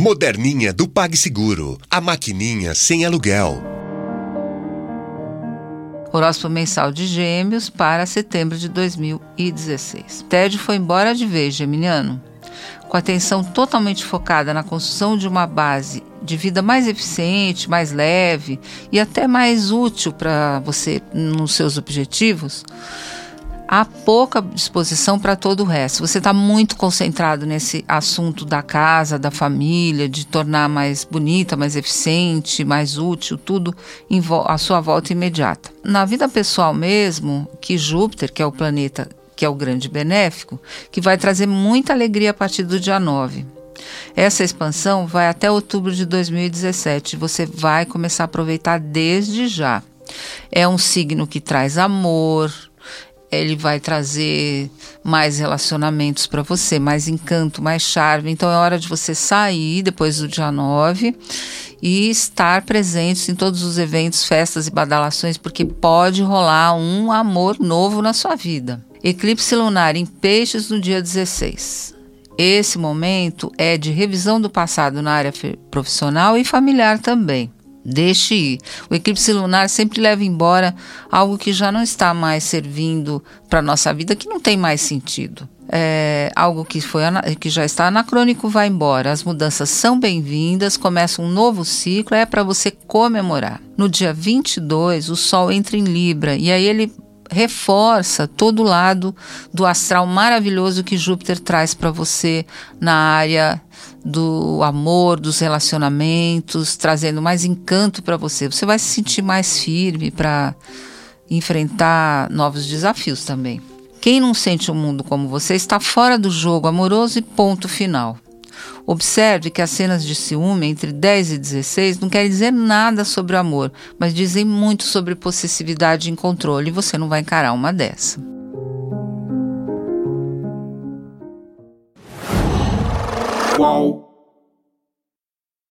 Moderninha do PagSeguro. A maquininha sem aluguel. Horóscopo mensal de Gêmeos para setembro de 2016. Ted foi embora de vez, Geminiano. Com atenção totalmente focada na construção de uma base de vida mais eficiente, mais leve e até mais útil para você nos seus objetivos, há pouca disposição para todo o resto. Você está muito concentrado nesse assunto da casa, da família, de tornar mais bonita, mais eficiente, mais útil, tudo à sua volta imediata. Na vida pessoal mesmo, que Júpiter, que é o planeta que é o grande benéfico, que vai trazer muita alegria a partir do dia 9. Essa expansão vai até outubro de 2017. Você vai começar a aproveitar desde já. É um signo que traz amor, ele vai trazer mais relacionamentos para você, mais encanto, mais charme. Então é hora de você sair depois do dia 9 e estar presente em todos os eventos, festas e badalações, porque pode rolar um amor novo na sua vida. Eclipse lunar em Peixes no dia 16. Esse momento é de revisão do passado na área profissional e familiar também. Deixe ir. O eclipse lunar sempre leva embora algo que já não está mais servindo para a nossa vida, que não tem mais sentido. É, algo que, foi, que já está anacrônico vai embora. As mudanças são bem-vindas, começa um novo ciclo, é para você comemorar. No dia 22, o Sol entra em Libra e aí ele reforça todo o lado do astral maravilhoso que Júpiter traz para você na área do amor, dos relacionamentos, trazendo mais encanto para você. Você vai se sentir mais firme para enfrentar novos desafios também. Quem não sente o mundo como você está fora do jogo amoroso e ponto final. Observe que as cenas de ciúme entre 10 e 16 não querem dizer nada sobre o amor, mas dizem muito sobre possessividade e controle, e você não vai encarar uma dessa. Qual?